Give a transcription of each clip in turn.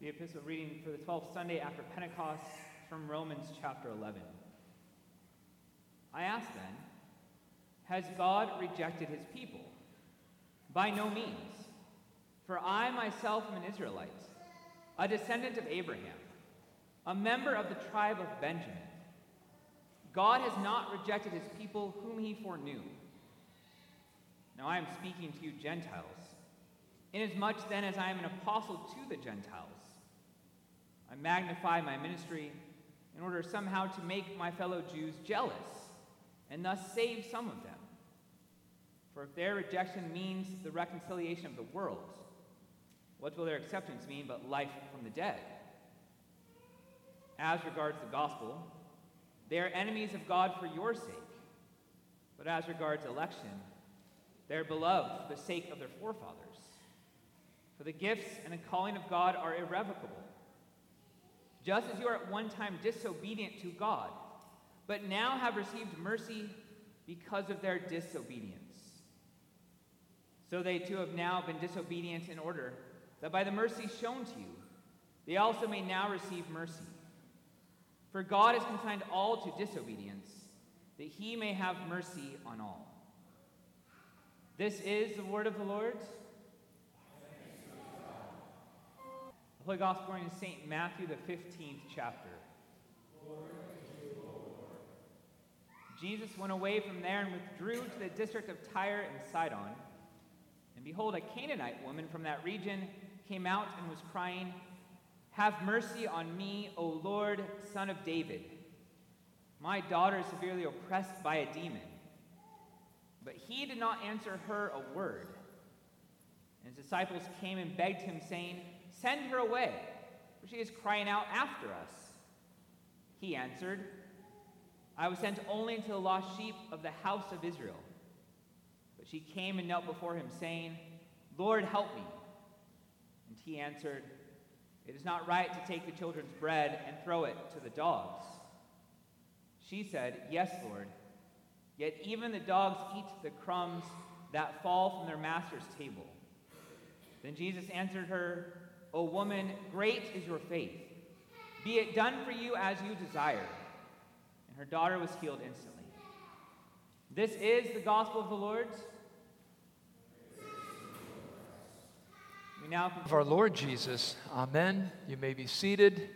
The epistle reading for the 12th Sunday after Pentecost from Romans chapter 11. I ask then, has God rejected his people? By no means. For I myself am an Israelite, a descendant of Abraham, a member of the tribe of Benjamin. God has not rejected his people whom he foreknew. Now I am speaking to you Gentiles, inasmuch then as I am an apostle to the Gentiles. I magnify my ministry in order somehow to make my fellow Jews jealous and thus save some of them. For if their rejection means the reconciliation of the world, what will their acceptance mean but life from the dead? As regards the gospel, they are enemies of God for your sake. But as regards election, they are beloved for the sake of their forefathers. For the gifts and the calling of God are irrevocable. Just as you are at one time disobedient to God, but now have received mercy because of their disobedience. So they too have now been disobedient in order that by the mercy shown to you, they also may now receive mercy. For God has consigned all to disobedience, that he may have mercy on all. This is the word of the Lord. The Holy Gospel according to St. Matthew, the 15th chapter. Jesus went away from there and withdrew to the district of Tyre and Sidon. And behold, a Canaanite woman from that region came out and was crying, Have mercy on me, O Lord, son of David. My daughter is severely oppressed by a demon. But he did not answer her a word. And his disciples came and begged him, saying, Send her away, for she is crying out after us. He answered, I was sent only to the lost sheep of the house of Israel. But she came and knelt before him, saying, Lord, help me. And he answered, It is not right to take the children's bread and throw it to the dogs. She said, Yes, Lord. Yet even the dogs eat the crumbs that fall from their master's table. Then Jesus answered her, O woman, great is your faith. Be it done for you as you desire. And her daughter was healed instantly. This is the gospel of the Lord. We now of our Lord Jesus. Amen. You may be seated.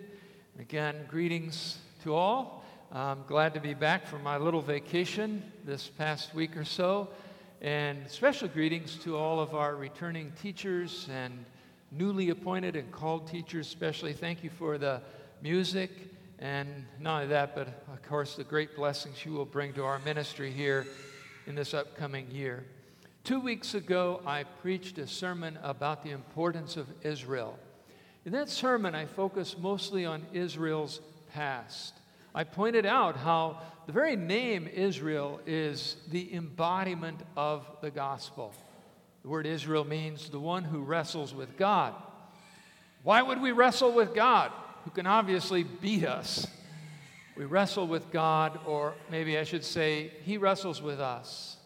Again, greetings to all. I'm glad to be back from my little vacation this past week or so. And special greetings to all of our returning teachers and newly appointed and called teachers, especially. Thank you for the music and not only that, but of course, the great blessings you will bring to our ministry here in this upcoming year. Two weeks ago, I preached a sermon about the importance of Israel. In that sermon, I focused mostly on Israel's past. I pointed out how the very name Israel is the embodiment of the gospel. The word Israel means the one who wrestles with God. Why would we wrestle with God, who can obviously beat us? We wrestle with God, or maybe I should say, He wrestles with us.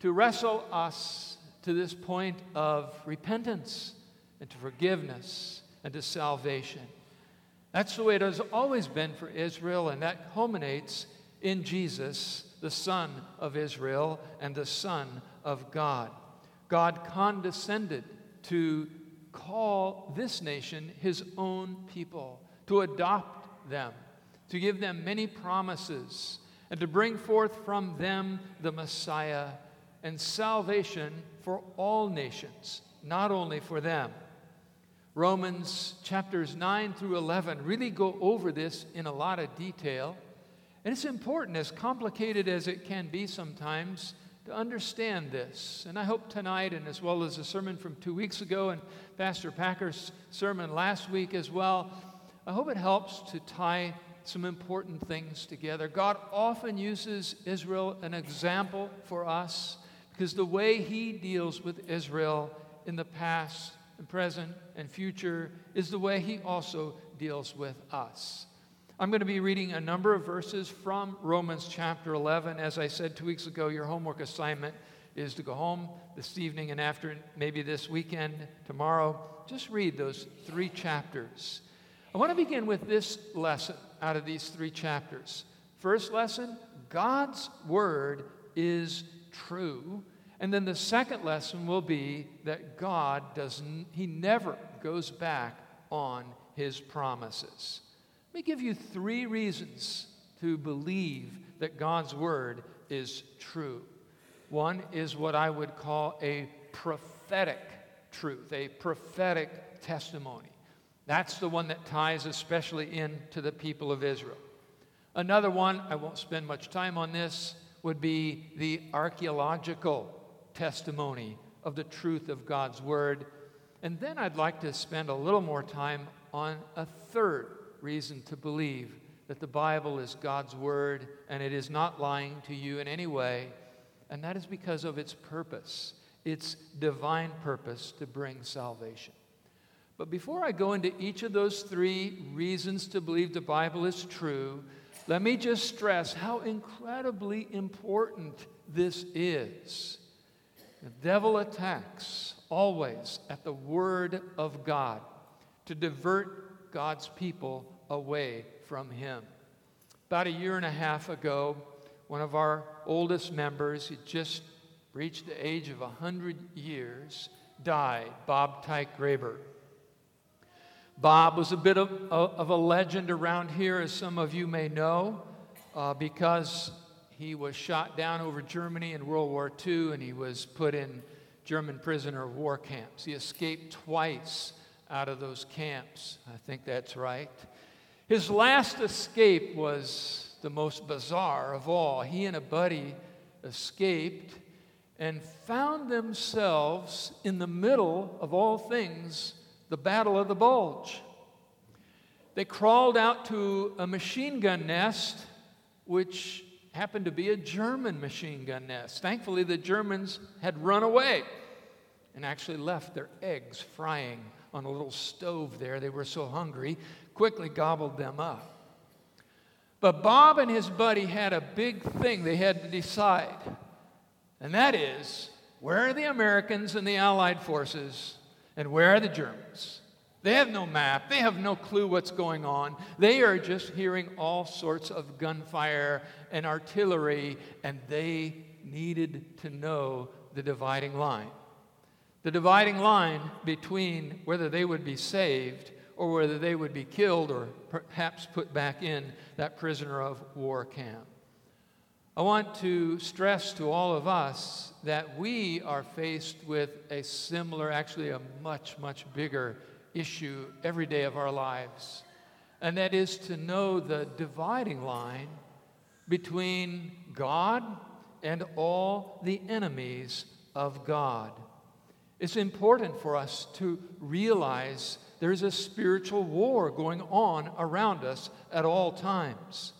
To wrestle us to this point of repentance and to forgiveness and to salvation. That's the way it has always been for Israel, and that culminates in Jesus, the Son of Israel and the Son of God. God condescended to call this nation his own people, to adopt them, to give them many promises, and to bring forth from them the Messiah and salvation for all nations, not only for them. Romans chapters 9 through 11 really go over this in a lot of detail. And it's important, as complicated as it can be sometimes, to understand this. And I hope tonight, and as well as the sermon from two weeks ago and Pastor Packer's sermon last week as well, I hope it helps to tie some important things together. God often uses Israel an example for us because the way He deals with Israel in the past and present and future is the way he also deals with us. I'm going to be reading a number of verses from Romans chapter 11. As I said two weeks ago, your homework assignment is to go home this evening and after, maybe this weekend, tomorrow, just read those three chapters. I want to begin with this lesson out of these three chapters. First lesson God's word is true. And then the second lesson will be that God doesn't, He never goes back on His promises. Let me give you three reasons to believe that God's word is true. One is what I would call a prophetic truth, a prophetic testimony. That's the one that ties especially into the people of Israel. Another one, I won't spend much time on this, would be the archaeological testimony of the truth of God's Word. And then I'd like to spend a little more time on a third reason to believe that the Bible is God's Word and it is not lying to you in any way, and that is because of its purpose, its divine purpose to bring salvation. But before I go into each of those three reasons to believe the Bible is true, let me just stress how incredibly important this is. The devil attacks always at the Word of God to divert God's people away from Him. About a year and a half ago, one of our oldest members, he just reached the age of 100 years, died, Bob Tyke Graber. Bob was a bit of, of a legend around here, as some of you may know, uh, because he was shot down over Germany in World War II and he was put in German prisoner of war camps. He escaped twice out of those camps. I think that's right. His last escape was the most bizarre of all. He and a buddy escaped and found themselves in the middle of all things the Battle of the Bulge. They crawled out to a machine gun nest, which happened to be a German machine gun nest. Thankfully, the Germans had run away and actually left their eggs frying on a little stove there. They were so hungry, quickly gobbled them up. But Bob and his buddy had a big thing they had to decide, and that is where are the Americans and the Allied forces and where are the Germans? They have no map. They have no clue what's going on. They are just hearing all sorts of gunfire and artillery, and they needed to know the dividing line. The dividing line between whether they would be saved or whether they would be killed or perhaps put back in that prisoner of war camp. I want to stress to all of us that we are faced with a similar, actually, a much, much bigger issue every day of our lives. And that is to know the dividing line between God and all the enemies of God. It's important for us to realize there's a spiritual war going on around us at all times.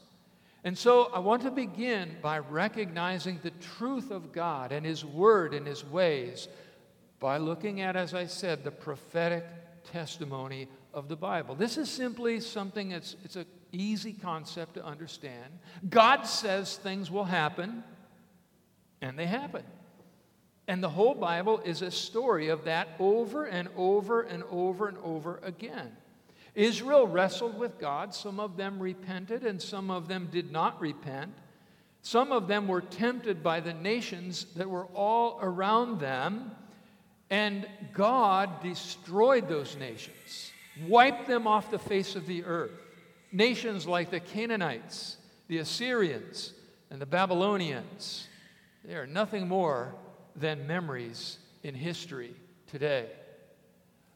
And so I want to begin by recognizing the truth of God and His Word and His ways by looking at, as I said, the prophetic testimony of the Bible. This is simply something that's it's an easy concept to understand. God says things will happen, and they happen. And the whole Bible is a story of that over and over and over and over again. Israel wrestled with God. Some of them repented, and some of them did not repent. Some of them were tempted by the nations that were all around them, and God destroyed those nations, wiped them off the face of the earth. Nations like the Canaanites, the Assyrians, and the Babylonians, they are nothing more than memories in history today.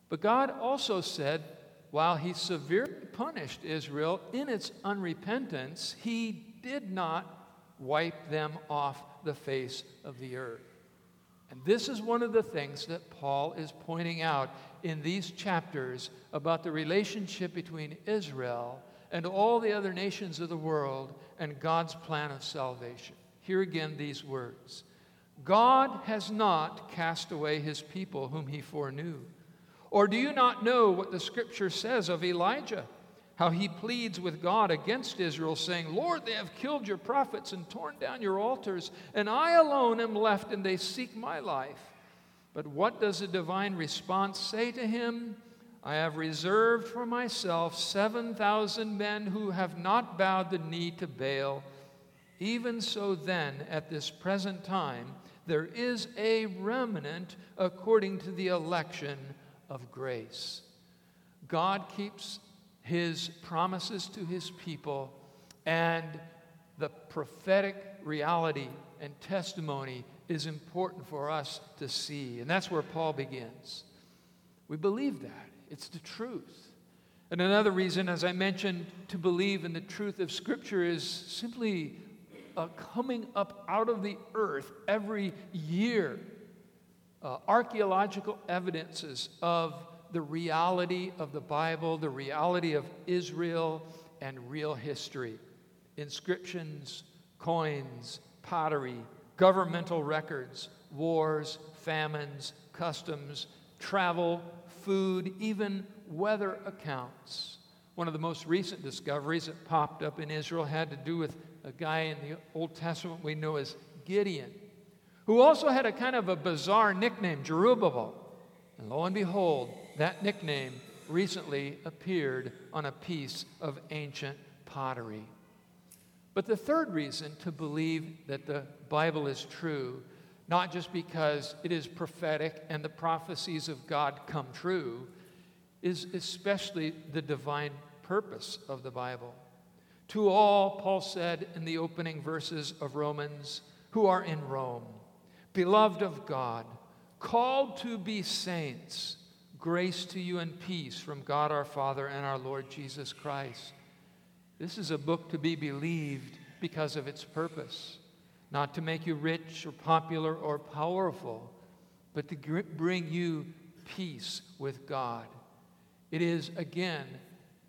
But God also said, while he severely punished Israel in its unrepentance, he did not wipe them off the face of the earth. And this is one of the things that Paul is pointing out in these chapters about the relationship between Israel and all the other nations of the world and God's plan of salvation. Here again, these words God has not cast away his people whom he foreknew. Or do you not know what the scripture says of Elijah? how he pleads with God against Israel, saying, Lord, they have killed your prophets and torn down your altars, and I alone am left, and they seek my life. But what does the divine response say to him? I have reserved for myself 7,000 men who have not bowed the knee to Baal. Even so, then, at this present time, there is a remnant according to the election of grace. God keeps his promises to his people and the prophetic reality and testimony is important for us to see. And that's where Paul begins. We believe that, it's the truth. And another reason, as I mentioned, to believe in the truth of Scripture is simply uh, coming up out of the earth every year. Uh, archaeological evidences of the reality of the Bible, the reality of Israel, and real history. Inscriptions, coins, pottery, governmental records, wars, famines, customs, travel, food, even weather accounts. One of the most recent discoveries that popped up in Israel had to do with a guy in the Old Testament we know as Gideon, who also had a kind of a bizarre nickname, Jerubbaal. And lo and behold, that nickname recently appeared on a piece of ancient pottery. But the third reason to believe that the Bible is true, not just because it is prophetic and the prophecies of God come true, is especially the divine purpose of the Bible. To all, Paul said in the opening verses of Romans, who are in Rome, beloved of God, called to be saints, grace to you and peace from God our Father and our Lord Jesus Christ. This is a book to be believed because of its purpose, not to make you rich or popular or powerful, but to bring you peace with God. It is, again,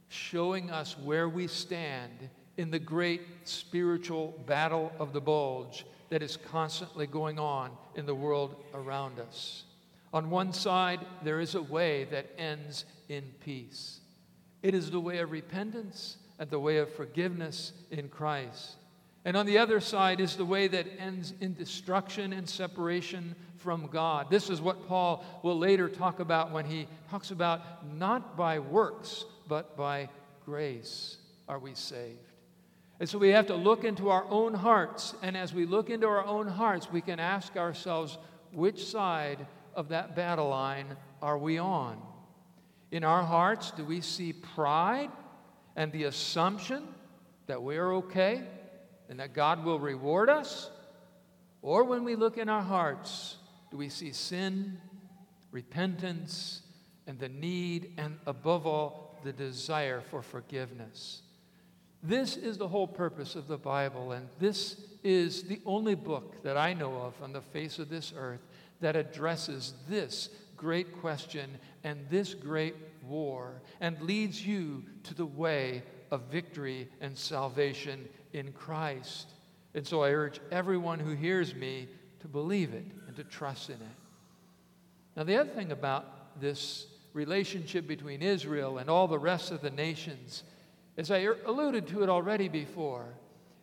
showing us where we stand in the great spiritual battle of the bulge that is constantly going on in the world around us. On one side, there is a way that ends in peace. It is the way of repentance and the way of forgiveness in Christ. And on the other side is the way that ends in destruction and separation from God. This is what Paul will later talk about when he talks about not by works, but by grace are we saved. And so we have to look into our own hearts. And as we look into our own hearts, we can ask ourselves, which side of that battle line are we on? In our hearts, do we see pride and the assumption that we're okay and that God will reward us? Or when we look in our hearts, do we see sin, repentance, and the need, and above all, the desire for forgiveness? This is the whole purpose of the Bible, and this is the only book that I know of on the face of this earth that addresses this great question and this great war and leads you to the way of victory and salvation in Christ. And so I urge everyone who hears me to believe it and to trust in it. Now, the other thing about this relationship between Israel and all the rest of the nations, as I alluded to it already before,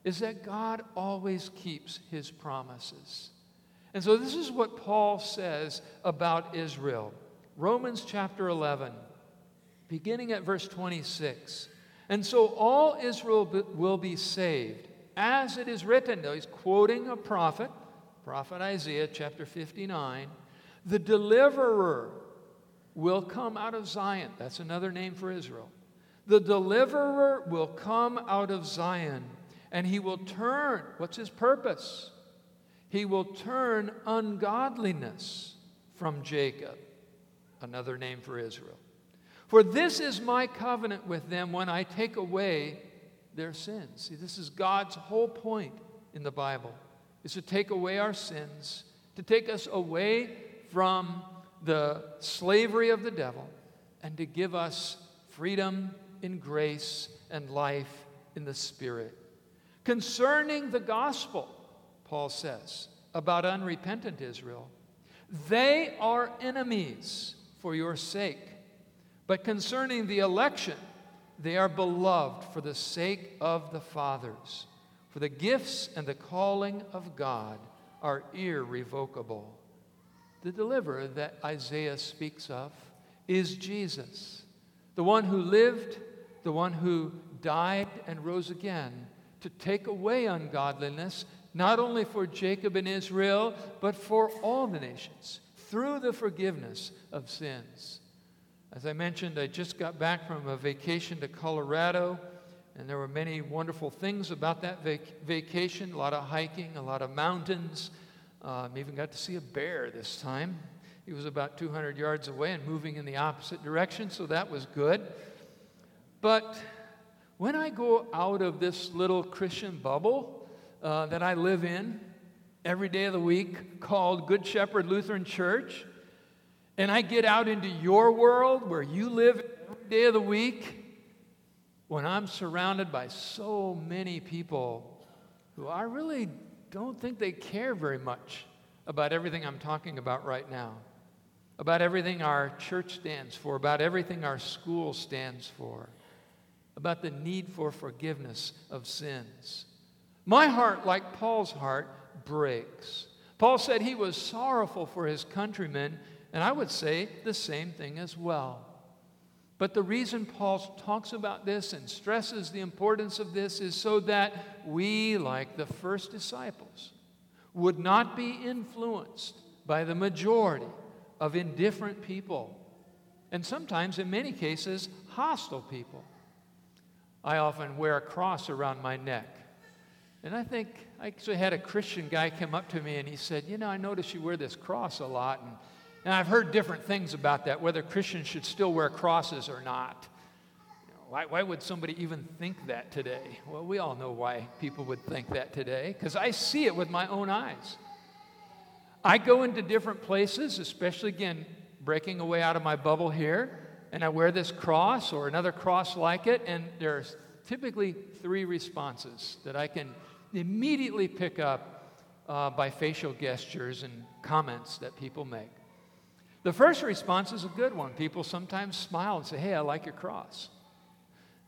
is that God always keeps his promises. And so this is what Paul says about Israel. Romans chapter 11, beginning at verse 26. And so all Israel will be saved, as it is written. Now he's quoting a prophet, prophet Isaiah chapter 59. The deliverer will come out of Zion. That's another name for Israel. The deliverer will come out of Zion, and he will turn. What's his purpose? He will turn ungodliness from Jacob, another name for Israel. For this is my covenant with them when I take away their sins. See, this is God's whole point in the Bible, is to take away our sins, to take us away from the slavery of the devil, and to give us freedom in grace and life in the Spirit. Concerning the gospel, Paul says, about unrepentant Israel. They are enemies for your sake. But concerning the election, they are beloved for the sake of the fathers. For the gifts and the calling of God are irrevocable. The deliverer that Isaiah speaks of is Jesus, the one who lived, the one who died and rose again to take away ungodliness, not only for Jacob and Israel, but for all the nations, through the forgiveness of sins. As I mentioned, I just got back from a vacation to Colorado, and there were many wonderful things about that vac- vacation a lot of hiking, a lot of mountains. Um, even got to see a bear this time. He was about 200 yards away and moving in the opposite direction, so that was good. But when I go out of this little Christian bubble uh, that I live in every day of the week called Good Shepherd Lutheran Church, and I get out into your world where you live every day of the week, when I'm surrounded by so many people who I really don't think they care very much about everything I'm talking about right now, about everything our church stands for, about everything our school stands for, about the need for forgiveness of sins. My heart, like Paul's heart, breaks. Paul said he was sorrowful for his countrymen and I would say the same thing as well. But the reason Paul talks about this and stresses the importance of this is so that we, like the first disciples, would not be influenced by the majority of indifferent people, and sometimes, in many cases, hostile people. I often wear a cross around my neck. And I think I actually had a Christian guy come up to me and he said, You know, I notice you wear this cross a lot. And and I've heard different things about that, whether Christians should still wear crosses or not. Why, why would somebody even think that today? Well, we all know why people would think that today, because I see it with my own eyes. I go into different places, especially again, breaking away out of my bubble here, and I wear this cross or another cross like it, and there's typically three responses that I can immediately pick up uh, by facial gestures and comments that people make. The first response is a good one. People sometimes smile and say, Hey, I like your cross.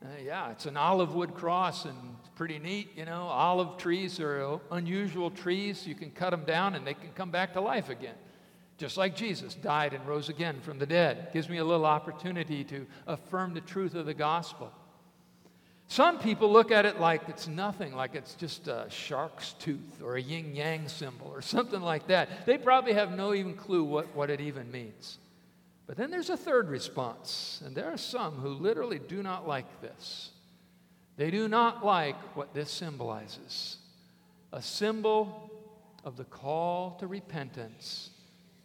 Uh, yeah, it's an olive wood cross and it's pretty neat. You know, olive trees are unusual trees. You can cut them down and they can come back to life again. Just like Jesus died and rose again from the dead. Gives me a little opportunity to affirm the truth of the gospel. Some people look at it like it's nothing, like it's just a shark's tooth or a yin yang symbol or something like that. They probably have no even clue what, what it even means. But then there's a third response, and there are some who literally do not like this. They do not like what this symbolizes a symbol of the call to repentance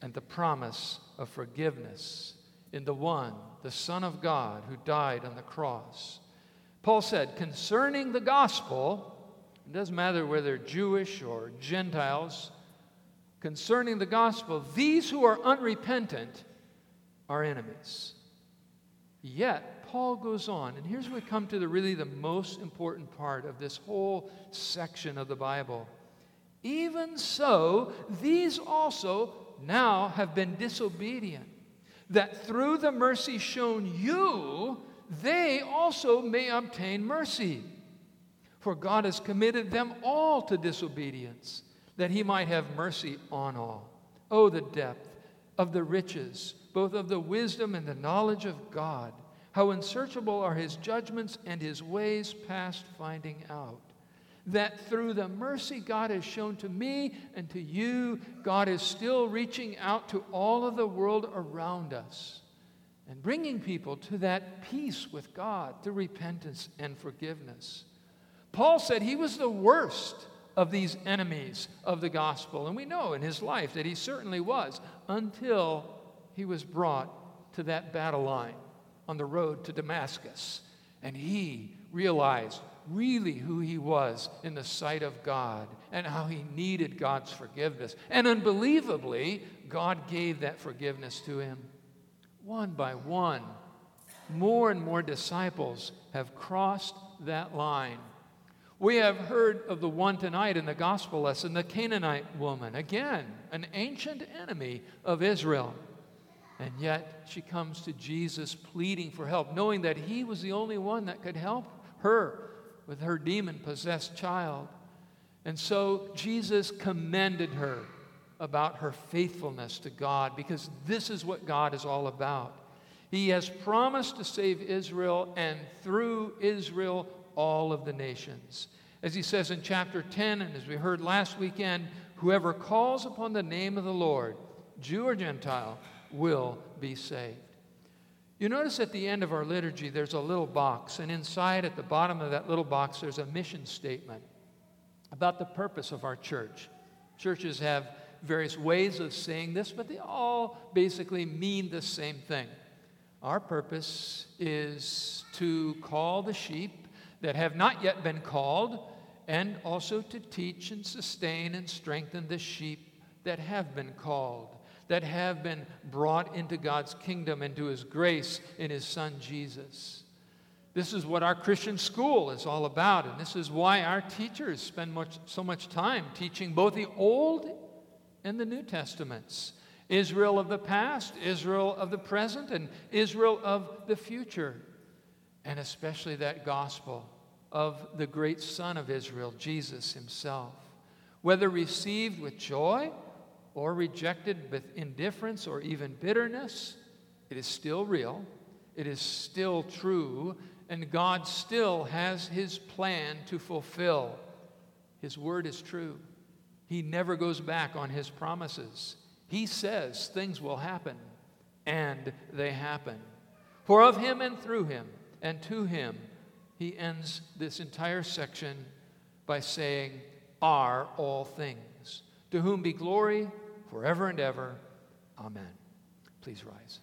and the promise of forgiveness in the one, the Son of God, who died on the cross. Paul said, concerning the gospel, it doesn't matter whether Jewish or Gentiles, concerning the gospel, these who are unrepentant are enemies. Yet, Paul goes on, and here's where we come to the really the most important part of this whole section of the Bible. Even so, these also now have been disobedient, that through the mercy shown you, they also may obtain mercy. For God has committed them all to disobedience, that he might have mercy on all. Oh, the depth of the riches, both of the wisdom and the knowledge of God. How unsearchable are his judgments and his ways past finding out. That through the mercy God has shown to me and to you, God is still reaching out to all of the world around us and bringing people to that peace with God through repentance and forgiveness. Paul said he was the worst of these enemies of the gospel, and we know in his life that he certainly was until he was brought to that battle line on the road to Damascus. And he realized really who he was in the sight of God and how he needed God's forgiveness. And unbelievably, God gave that forgiveness to him one by one, more and more disciples have crossed that line. We have heard of the one tonight in the gospel lesson, the Canaanite woman, again, an ancient enemy of Israel. And yet she comes to Jesus pleading for help, knowing that he was the only one that could help her with her demon possessed child. And so Jesus commended her about her faithfulness to God because this is what God is all about. He has promised to save Israel and through Israel all of the nations. As he says in chapter 10, and as we heard last weekend, whoever calls upon the name of the Lord, Jew or Gentile, will be saved. You notice at the end of our liturgy, there's a little box, and inside at the bottom of that little box, there's a mission statement about the purpose of our church. Churches have various ways of saying this, but they all basically mean the same thing. Our purpose is to call the sheep that have not yet been called, and also to teach and sustain and strengthen the sheep that have been called, that have been brought into God's kingdom and to His grace in His Son Jesus. This is what our Christian school is all about, and this is why our teachers spend much, so much time teaching both the Old and the New Testaments Israel of the past, Israel of the present, and Israel of the future, and especially that gospel of the great Son of Israel, Jesus Himself. Whether received with joy or rejected with indifference or even bitterness, it is still real, it is still true, and God still has His plan to fulfill. His word is true. He never goes back on His promises. He says things will happen, and they happen. For of Him and through Him and to Him, He ends this entire section by saying, Are all things. To whom be glory forever and ever. Amen. Please rise.